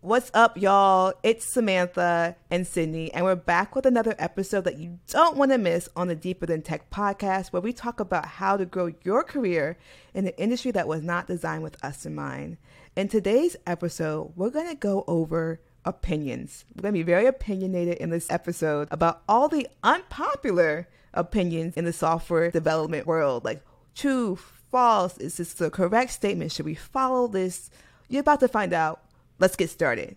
What's up, y'all? It's Samantha and Sydney, and we're back with another episode that you don't want to miss on the Deeper Than Tech podcast, where we talk about how to grow your career in an industry that was not designed with us in mind. In today's episode, we're going to go over opinions. We're going to be very opinionated in this episode about all the unpopular opinions in the software development world, like true, false, is this the correct statement? Should we follow this? You're about to find out Let's get started.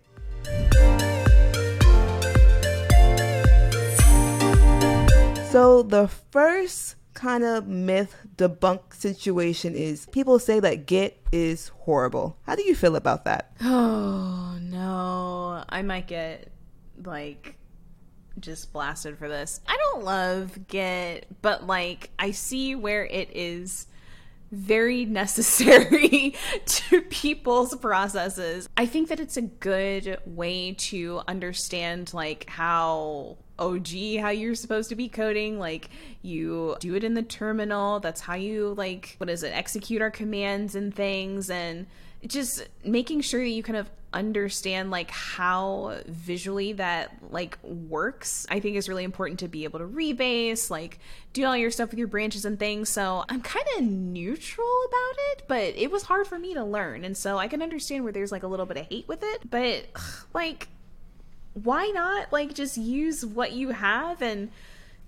So, the first kind of myth debunk situation is people say that Git is horrible. How do you feel about that? Oh, no. I might get like just blasted for this. I don't love Git, but like I see where it is very necessary to people's processes. I think that it's a good way to understand like how OG how you're supposed to be coding. Like you do it in the terminal. That's how you like what is it execute our commands and things. And just making sure that you kind of understand like how visually that like works i think is really important to be able to rebase like do all your stuff with your branches and things. So i'm kind of neutral about it but it was hard for me to learn. And so i can understand where there's like a little bit of hate with it but like why not like just use what you have and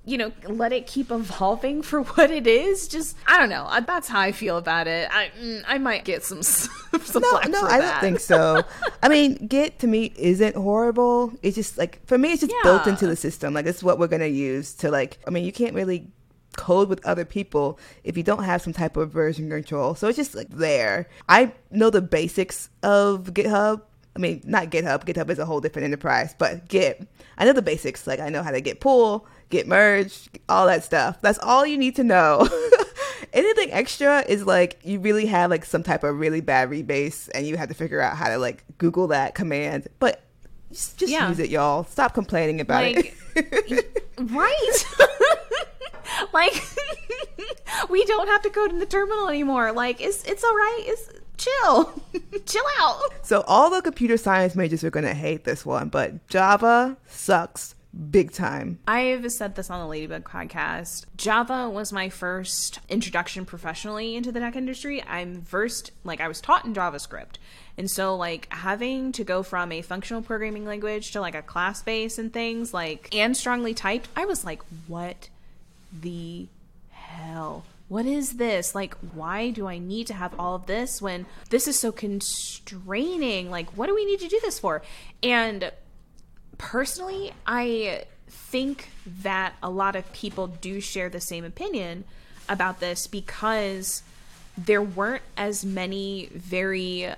you know, let it keep evolving for what it is. Just I don't know. That's how I feel about it. I mm, I might get some some no, no, I don't think so. I mean, Git to me isn't horrible. It's just like for me, it's just yeah. built into the system. Like it's what we're gonna use to like. I mean, you can't really code with other people if you don't have some type of version control. So it's just like there. I know the basics of GitHub. I mean, not GitHub. GitHub is a whole different enterprise, but Git. I know the basics. Like I know how to git pull, git merge, all that stuff. That's all you need to know. Anything extra is like you really have like some type of really bad rebase and you have to figure out how to like Google that command. But just, just yeah. use it, y'all. Stop complaining about like, it. right. like we don't have to code in the terminal anymore. Like it's it's all right. It's chill. chill out. So all the computer science majors are going to hate this one, but Java sucks big time. I've said this on the Ladybug podcast. Java was my first introduction professionally into the tech industry. I'm versed, like, I was taught in JavaScript. And so, like, having to go from a functional programming language to like a class base and things, like, and strongly typed, I was like, what the hell? What is this? Like, why do I need to have all of this when this is so constraining? Like, what do we need to do this for? And personally, I think that a lot of people do share the same opinion about this because there weren't as many very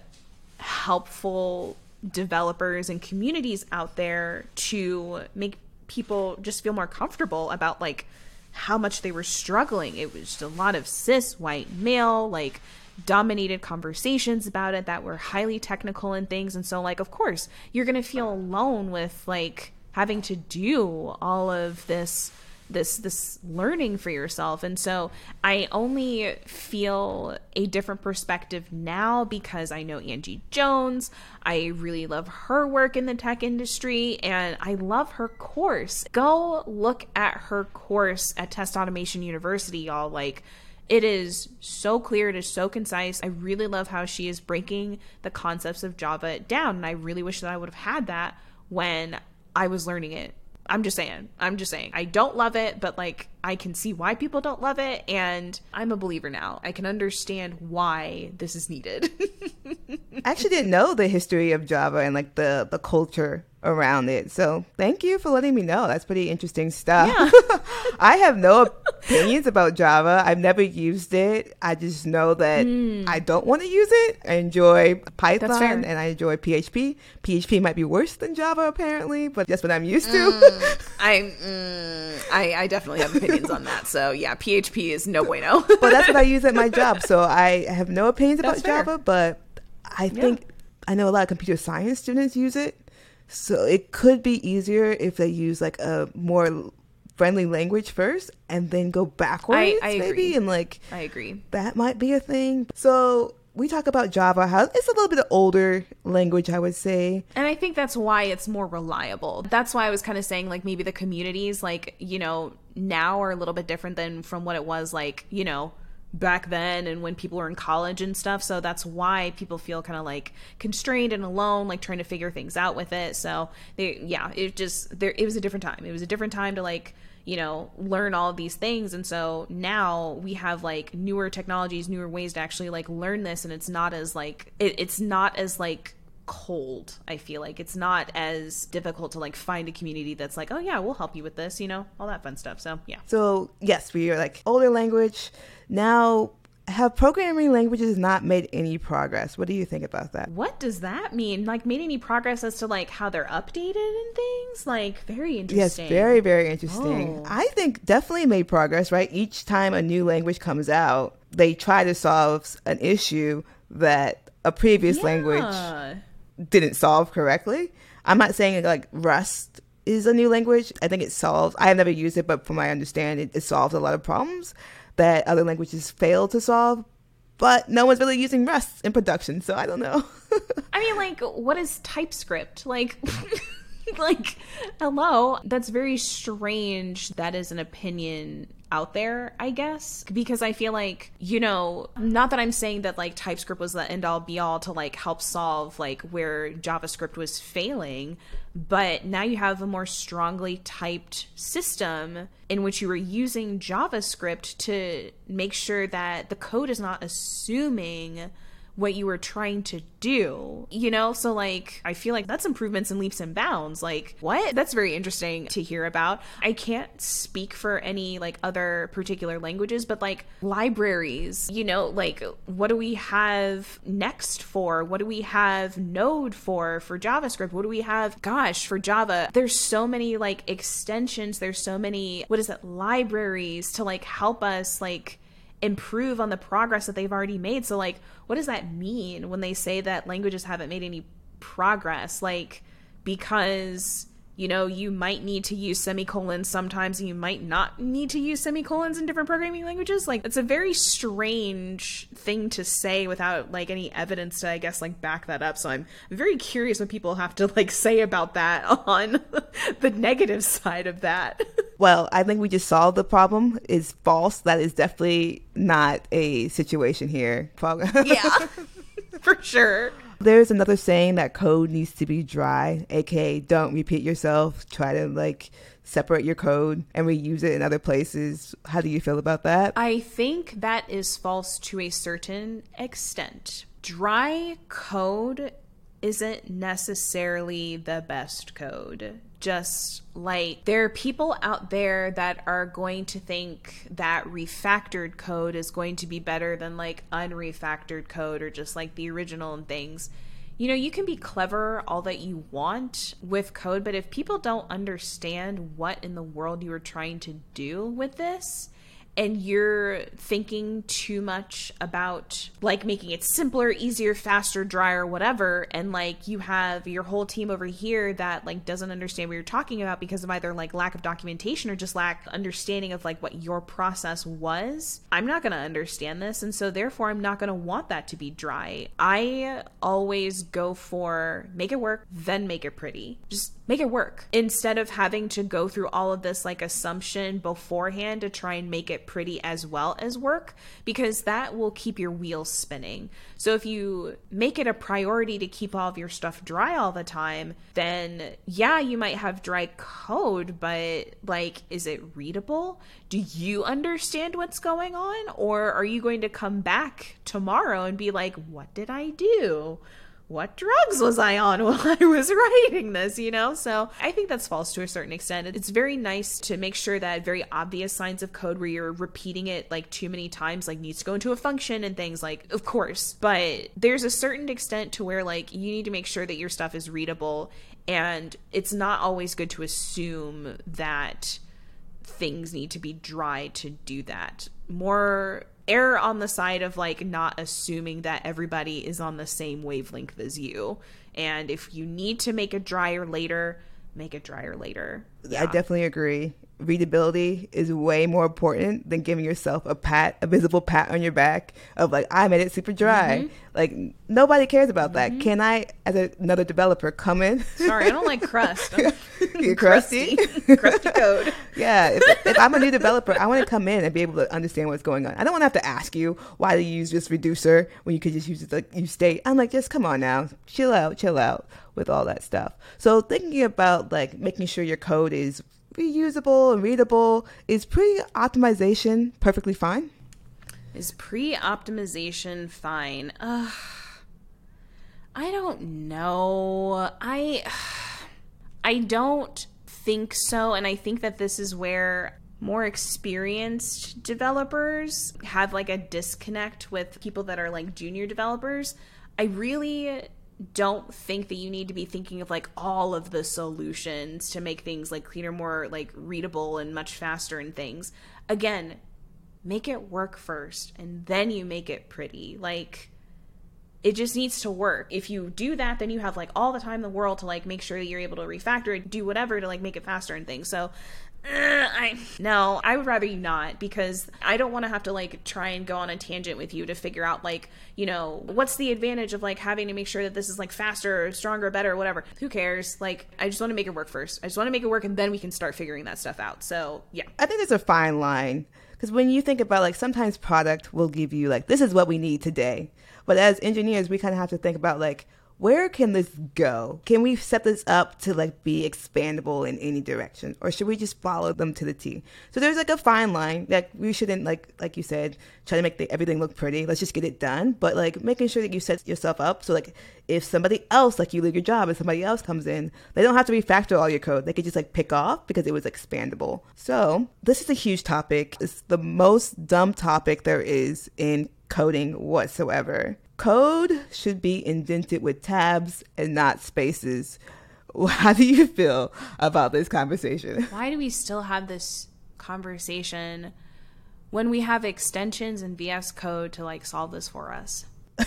helpful developers and communities out there to make people just feel more comfortable about like how much they were struggling. It was just a lot of cis white male like dominated conversations about it that were highly technical and things. And so, like, of course, you're going to feel alone with like having to do all of this this this learning for yourself and so i only feel a different perspective now because i know angie jones i really love her work in the tech industry and i love her course go look at her course at test automation university y'all like it is so clear, it is so concise. I really love how she is breaking the concepts of Java down, and I really wish that I would have had that when I was learning it. I'm just saying. I'm just saying. I don't love it, but like I can see why people don't love it and I'm a believer now. I can understand why this is needed. I actually didn't know the history of Java and like the the culture around it. So thank you for letting me know. That's pretty interesting stuff. Yeah. I have no opinions about Java. I've never used it. I just know that mm. I don't want to use it. I enjoy Python and I enjoy PHP. PHP might be worse than Java apparently, but that's what I'm used to. Mm. I, mm, I I definitely have opinions on that. So yeah, PHP is no bueno. but that's what I use at my job. So I have no opinions about Java, but I think yeah. I know a lot of computer science students use it so it could be easier if they use like a more friendly language first and then go backwards I, I maybe agree. and like I agree. That might be a thing. So we talk about Java, how it's a little bit older language, I would say. And I think that's why it's more reliable. That's why I was kind of saying, like, maybe the communities, like, you know, now are a little bit different than from what it was, like, you know, back then and when people were in college and stuff. So that's why people feel kind of like constrained and alone, like trying to figure things out with it. So they, yeah, it just, there, it was a different time. It was a different time to like, you know, learn all these things. And so now we have like newer technologies, newer ways to actually like learn this. And it's not as like, it, it's not as like, cold i feel like it's not as difficult to like find a community that's like oh yeah we'll help you with this you know all that fun stuff so yeah so yes we are like older language now have programming languages not made any progress? What do you think about that? What does that mean? Like made any progress as to like how they're updated and things? Like very interesting. Yes, very very interesting. Oh. I think definitely made progress, right? Each time a new language comes out, they try to solve an issue that a previous yeah. language didn't solve correctly. I'm not saying like Rust is a new language. I think it solves. I have never used it, but from my understanding, it, it solves a lot of problems that other languages fail to solve. But no one's really using Rust in production, so I don't know. I mean, like, what is TypeScript? Like, like, hello. That's very strange. That is an opinion out there, I guess, because I feel like, you know, not that I'm saying that like TypeScript was the end all be all to like help solve like where JavaScript was failing, but now you have a more strongly typed system in which you are using JavaScript to make sure that the code is not assuming what you were trying to do, you know? So, like, I feel like that's improvements in leaps and bounds. Like, what? That's very interesting to hear about. I can't speak for any, like, other particular languages, but, like, libraries, you know, like, what do we have next for? What do we have Node for, for JavaScript? What do we have, gosh, for Java? There's so many, like, extensions. There's so many, what is it, libraries to, like, help us, like, improve on the progress that they've already made. So, like, what does that mean when they say that languages haven't made any progress? Like, because you know, you might need to use semicolons sometimes, and you might not need to use semicolons in different programming languages. Like, it's a very strange thing to say without like any evidence to, I guess, like back that up. So I'm very curious what people have to like say about that on the negative side of that. well, I think we just solved the problem. Is false. That is definitely not a situation here. yeah, for sure. There's another saying that code needs to be dry, aka don't repeat yourself. Try to like separate your code and reuse it in other places. How do you feel about that? I think that is false to a certain extent. Dry code isn't necessarily the best code just like there are people out there that are going to think that refactored code is going to be better than like unrefactored code or just like the original and things. You know, you can be clever all that you want with code, but if people don't understand what in the world you are trying to do with this, and you're thinking too much about like making it simpler, easier, faster, drier, whatever, and like you have your whole team over here that like doesn't understand what you're talking about because of either like lack of documentation or just lack understanding of like what your process was, I'm not going to understand this and so therefore I'm not going to want that to be dry. I always go for make it work, then make it pretty. Just make it work instead of having to go through all of this like assumption beforehand to try and make it pretty as well as work because that will keep your wheels spinning. So if you make it a priority to keep all of your stuff dry all the time, then yeah, you might have dry code, but like is it readable? Do you understand what's going on or are you going to come back tomorrow and be like, "What did I do?" What drugs was I on while I was writing this, you know? So I think that's false to a certain extent. It's very nice to make sure that very obvious signs of code where you're repeating it like too many times, like needs to go into a function and things like, of course. But there's a certain extent to where like you need to make sure that your stuff is readable and it's not always good to assume that things need to be dry to do that. More err on the side of like not assuming that everybody is on the same wavelength as you. And if you need to make a dryer later, make it drier later. Yeah. I definitely agree. Readability is way more important than giving yourself a pat, a visible pat on your back of like, I made it super dry. Mm-hmm. Like nobody cares about mm-hmm. that. Can I, as a, another developer, come in? Sorry, I don't like crust. You're crusty. crusty, crusty code. Yeah, if, if, I'm a new developer, I want to come in and be able to understand what's going on. I don't want to have to ask you why do you use this reducer when you could just use like useState. I'm like, just come on now, chill out, chill out with all that stuff. So thinking about like making sure your code is reusable and readable is pre-optimization perfectly fine. Is pre-optimization fine? Uh, I don't know. I I don't think so, and I think that this is where more experienced developers have like a disconnect with people that are like junior developers. I really don't think that you need to be thinking of like all of the solutions to make things like cleaner, more like readable and much faster and things. Again, make it work first and then you make it pretty. Like it just needs to work. If you do that, then you have like all the time in the world to like make sure that you're able to refactor it, do whatever to like make it faster and things. So uh, I no, I would rather you not because I don't want to have to like try and go on a tangent with you to figure out like, you know, what's the advantage of like having to make sure that this is like faster or stronger, better, or whatever. Who cares? Like I just want to make it work first. I just want to make it work and then we can start figuring that stuff out. So, yeah. I think there's a fine line because when you think about like sometimes product will give you like this is what we need today. But as engineers, we kind of have to think about like where can this go? Can we set this up to like be expandable in any direction, or should we just follow them to the T? So there's like a fine line that we shouldn't like, like you said, try to make the, everything look pretty. Let's just get it done, but like making sure that you set yourself up so like if somebody else, like you leave your job and somebody else comes in, they don't have to refactor all your code. They could just like pick off because it was expandable. So this is a huge topic. It's the most dumb topic there is in coding whatsoever. Code should be indented with tabs and not spaces. How do you feel about this conversation? Why do we still have this conversation when we have extensions and VS Code to like solve this for us?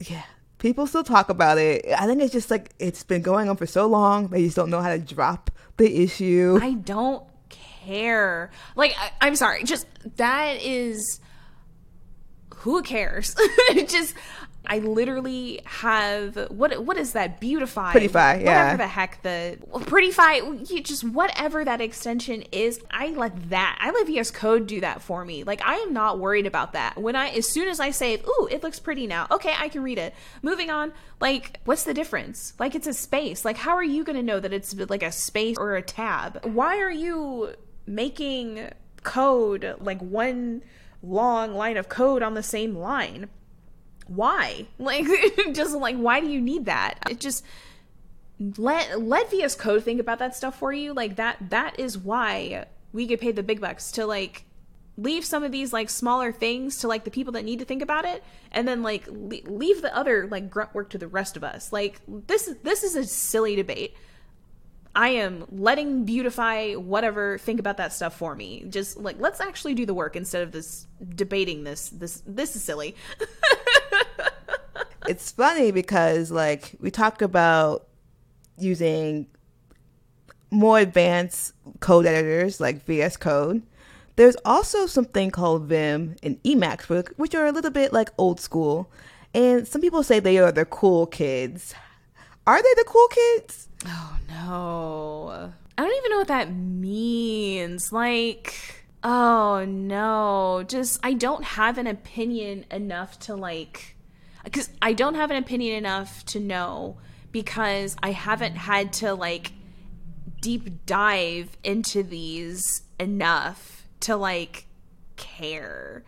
yeah. People still talk about it. I think it's just like it's been going on for so long. They just don't know how to drop the issue. I don't care. Like, I, am sorry. Just that is who cares? just I literally have what what is that? Beautify. Prettyfy yeah. Whatever the heck the prettyfy you just whatever that extension is I let that I let VS Code do that for me. Like I am not worried about that. When I as soon as I say ooh it looks pretty now okay I can read it. Moving on like what's the difference? Like it's a space. Like how are you gonna know that it's like a space or a tab? Why are you making code like one long line of code on the same line. Why? Like just like why do you need that? It just let let VS Code think about that stuff for you. Like that that is why we get paid the big bucks to like leave some of these like smaller things to like the people that need to think about it and then like leave the other like grunt work to the rest of us like this this is a silly debate I am letting beautify whatever think about that stuff for me. Just like let's actually do the work instead of this debating this this this is silly. it's funny because like we talk about using more advanced code editors like VS Code. There's also something called Vim and Emacs, which are a little bit like old school. And some people say they are the cool kids. Are they the cool kids? Oh no. I don't even know what that means. Like, oh no. Just, I don't have an opinion enough to like, because I don't have an opinion enough to know because I haven't had to like deep dive into these enough to like care.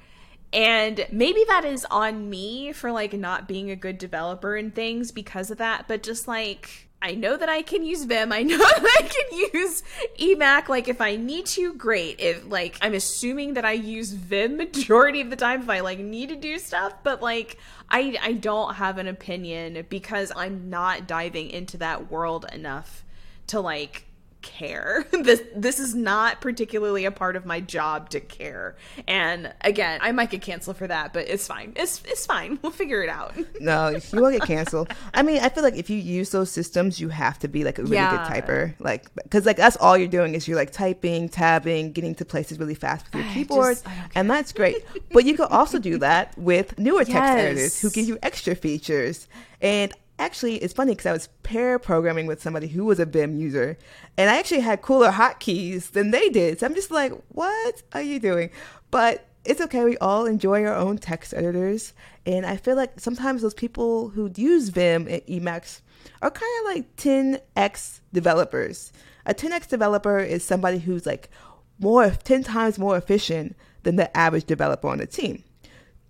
And maybe that is on me for like not being a good developer and things because of that, but just like I know that I can use Vim. I know that I can use Emac. Like, if I need to, great. If, like, I'm assuming that I use Vim majority of the time if I, like, need to do stuff. But, like, I, I don't have an opinion because I'm not diving into that world enough to, like, care. this this is not particularly a part of my job to care. And again, I might get canceled for that, but it's fine. It's it's fine. We'll figure it out. no, you won't get canceled. I mean, I feel like if you use those systems, you have to be like a really yeah. good typer. Like because like that's all you're doing is you're like typing, tabbing, getting to places really fast with your keyboard, and that's great. but you can also do that with newer text editors who give you extra features. And actually, it's funny because I was pair programming with somebody who was a Vim user, and I actually had cooler hotkeys than they did. So I'm just like, what are you doing? But it's okay. We all enjoy our own text editors. And I feel like sometimes those people who use Vim and Emacs are kind of like 10x developers. A 10x developer is somebody who's like more, 10 times more efficient than the average developer on the team.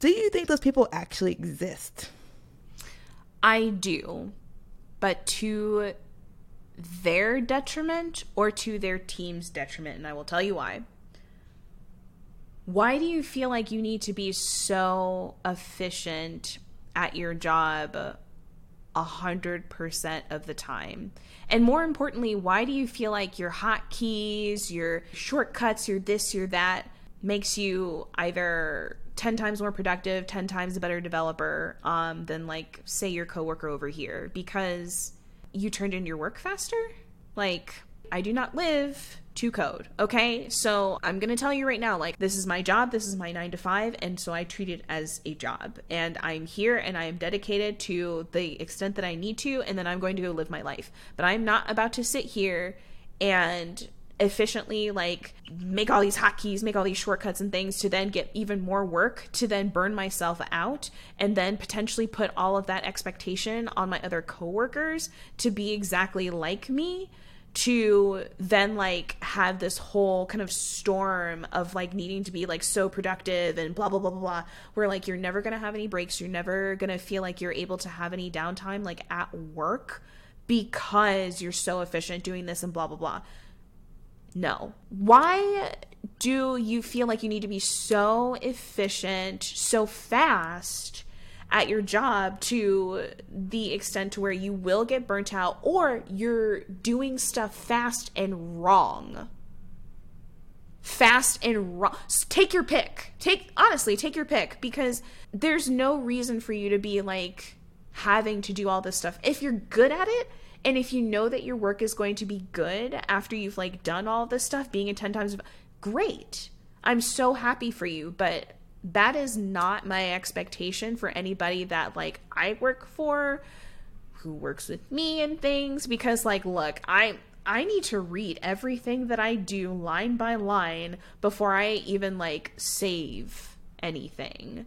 Do you think those people actually exist? I do, but to their detriment or to their team's detriment, and I will tell you why. Why do you feel like you need to be so efficient at your job a hundred percent of the time? And more importantly, why do you feel like your hotkeys, your shortcuts, your this, your that makes you either 10 times more productive, 10 times a better developer um, than, like, say, your coworker over here because you turned in your work faster? Like, I do not live to code, okay? So I'm gonna tell you right now, like, this is my job, this is my nine to five, and so I treat it as a job. And I'm here and I am dedicated to the extent that I need to, and then I'm going to go live my life. But I'm not about to sit here and efficiently like make all these hotkeys, make all these shortcuts and things to then get even more work to then burn myself out and then potentially put all of that expectation on my other coworkers to be exactly like me to then like have this whole kind of storm of like needing to be like so productive and blah blah blah blah blah where like you're never going to have any breaks. You're never going to feel like you're able to have any downtime like at work because you're so efficient doing this and blah blah blah no. Why do you feel like you need to be so efficient, so fast at your job to the extent to where you will get burnt out or you're doing stuff fast and wrong? Fast and wrong. Take your pick. Take honestly, take your pick because there's no reason for you to be like having to do all this stuff. If you're good at it, and if you know that your work is going to be good after you've like done all this stuff, being a 10 times great. I'm so happy for you, but that is not my expectation for anybody that like I work for who works with me and things because like look, I I need to read everything that I do line by line before I even like save anything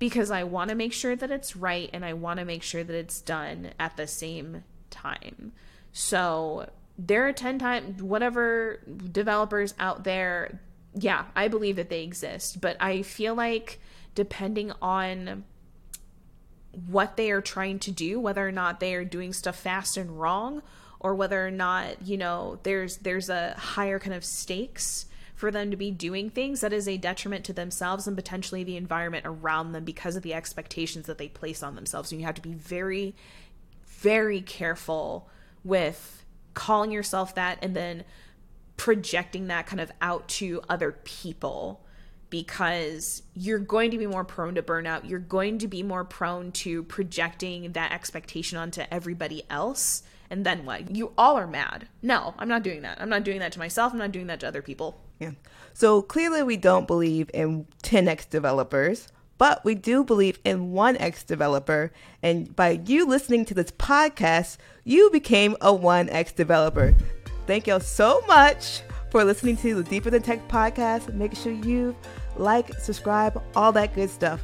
because I want to make sure that it's right and I want to make sure that it's done at the same time. So there are 10 times whatever developers out there, yeah, I believe that they exist, but I feel like depending on what they are trying to do, whether or not they are doing stuff fast and wrong or whether or not, you know, there's there's a higher kind of stakes for them to be doing things that is a detriment to themselves and potentially the environment around them because of the expectations that they place on themselves. And you have to be very very careful with calling yourself that and then projecting that kind of out to other people because you're going to be more prone to burnout. You're going to be more prone to projecting that expectation onto everybody else. And then what? You all are mad. No, I'm not doing that. I'm not doing that to myself. I'm not doing that to other people. Yeah. So clearly, we don't believe in 10x developers but we do believe in one X developer. And by you listening to this podcast, you became a one X developer. Thank y'all so much for listening to the Deeper Than Tech podcast. Make sure you like, subscribe, all that good stuff.